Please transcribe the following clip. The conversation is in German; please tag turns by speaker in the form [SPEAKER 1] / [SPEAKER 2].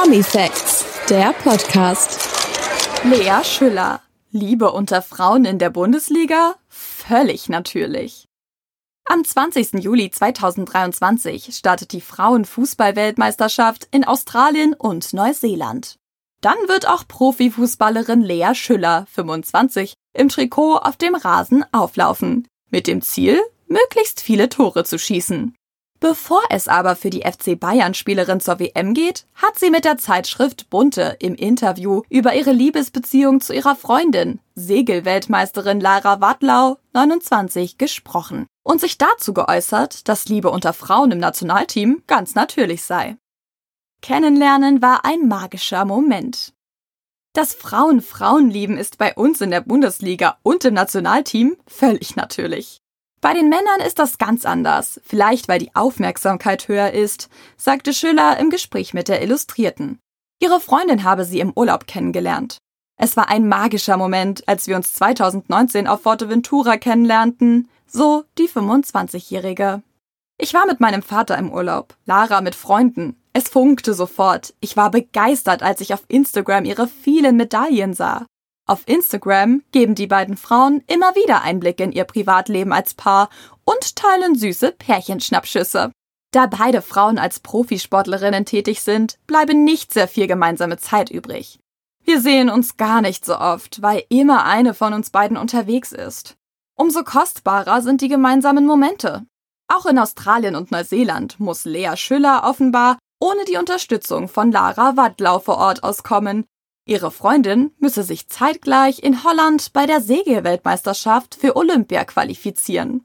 [SPEAKER 1] Promi Facts, der Podcast.
[SPEAKER 2] Lea Schüller. Liebe unter Frauen in der Bundesliga? Völlig natürlich. Am 20. Juli 2023 startet die Frauenfußball-Weltmeisterschaft in Australien und Neuseeland. Dann wird auch Profifußballerin Lea Schüller, 25, im Trikot auf dem Rasen auflaufen. Mit dem Ziel, möglichst viele Tore zu schießen. Bevor es aber für die FC Bayern-Spielerin zur WM geht, hat sie mit der Zeitschrift Bunte im Interview über ihre Liebesbeziehung zu ihrer Freundin, Segelweltmeisterin Lara Wadlau, 29, gesprochen und sich dazu geäußert, dass Liebe unter Frauen im Nationalteam ganz natürlich sei. Kennenlernen war ein magischer Moment. Dass Frauen Frauen lieben, ist bei uns in der Bundesliga und im Nationalteam völlig natürlich. Bei den Männern ist das ganz anders, vielleicht weil die Aufmerksamkeit höher ist, sagte Schüller im Gespräch mit der Illustrierten. Ihre Freundin habe sie im Urlaub kennengelernt. Es war ein magischer Moment, als wir uns 2019 auf Forteventura kennenlernten, so die 25-Jährige. Ich war mit meinem Vater im Urlaub, Lara mit Freunden. Es funkte sofort. Ich war begeistert, als ich auf Instagram ihre vielen Medaillen sah. Auf Instagram geben die beiden Frauen immer wieder Einblicke in ihr Privatleben als Paar und teilen süße Pärchenschnappschüsse. Da beide Frauen als Profisportlerinnen tätig sind, bleibe nicht sehr viel gemeinsame Zeit übrig. Wir sehen uns gar nicht so oft, weil immer eine von uns beiden unterwegs ist. Umso kostbarer sind die gemeinsamen Momente. Auch in Australien und Neuseeland muss Lea Schüller offenbar ohne die Unterstützung von Lara Wadlau vor Ort auskommen, Ihre Freundin müsse sich zeitgleich in Holland bei der Segelweltmeisterschaft für Olympia qualifizieren.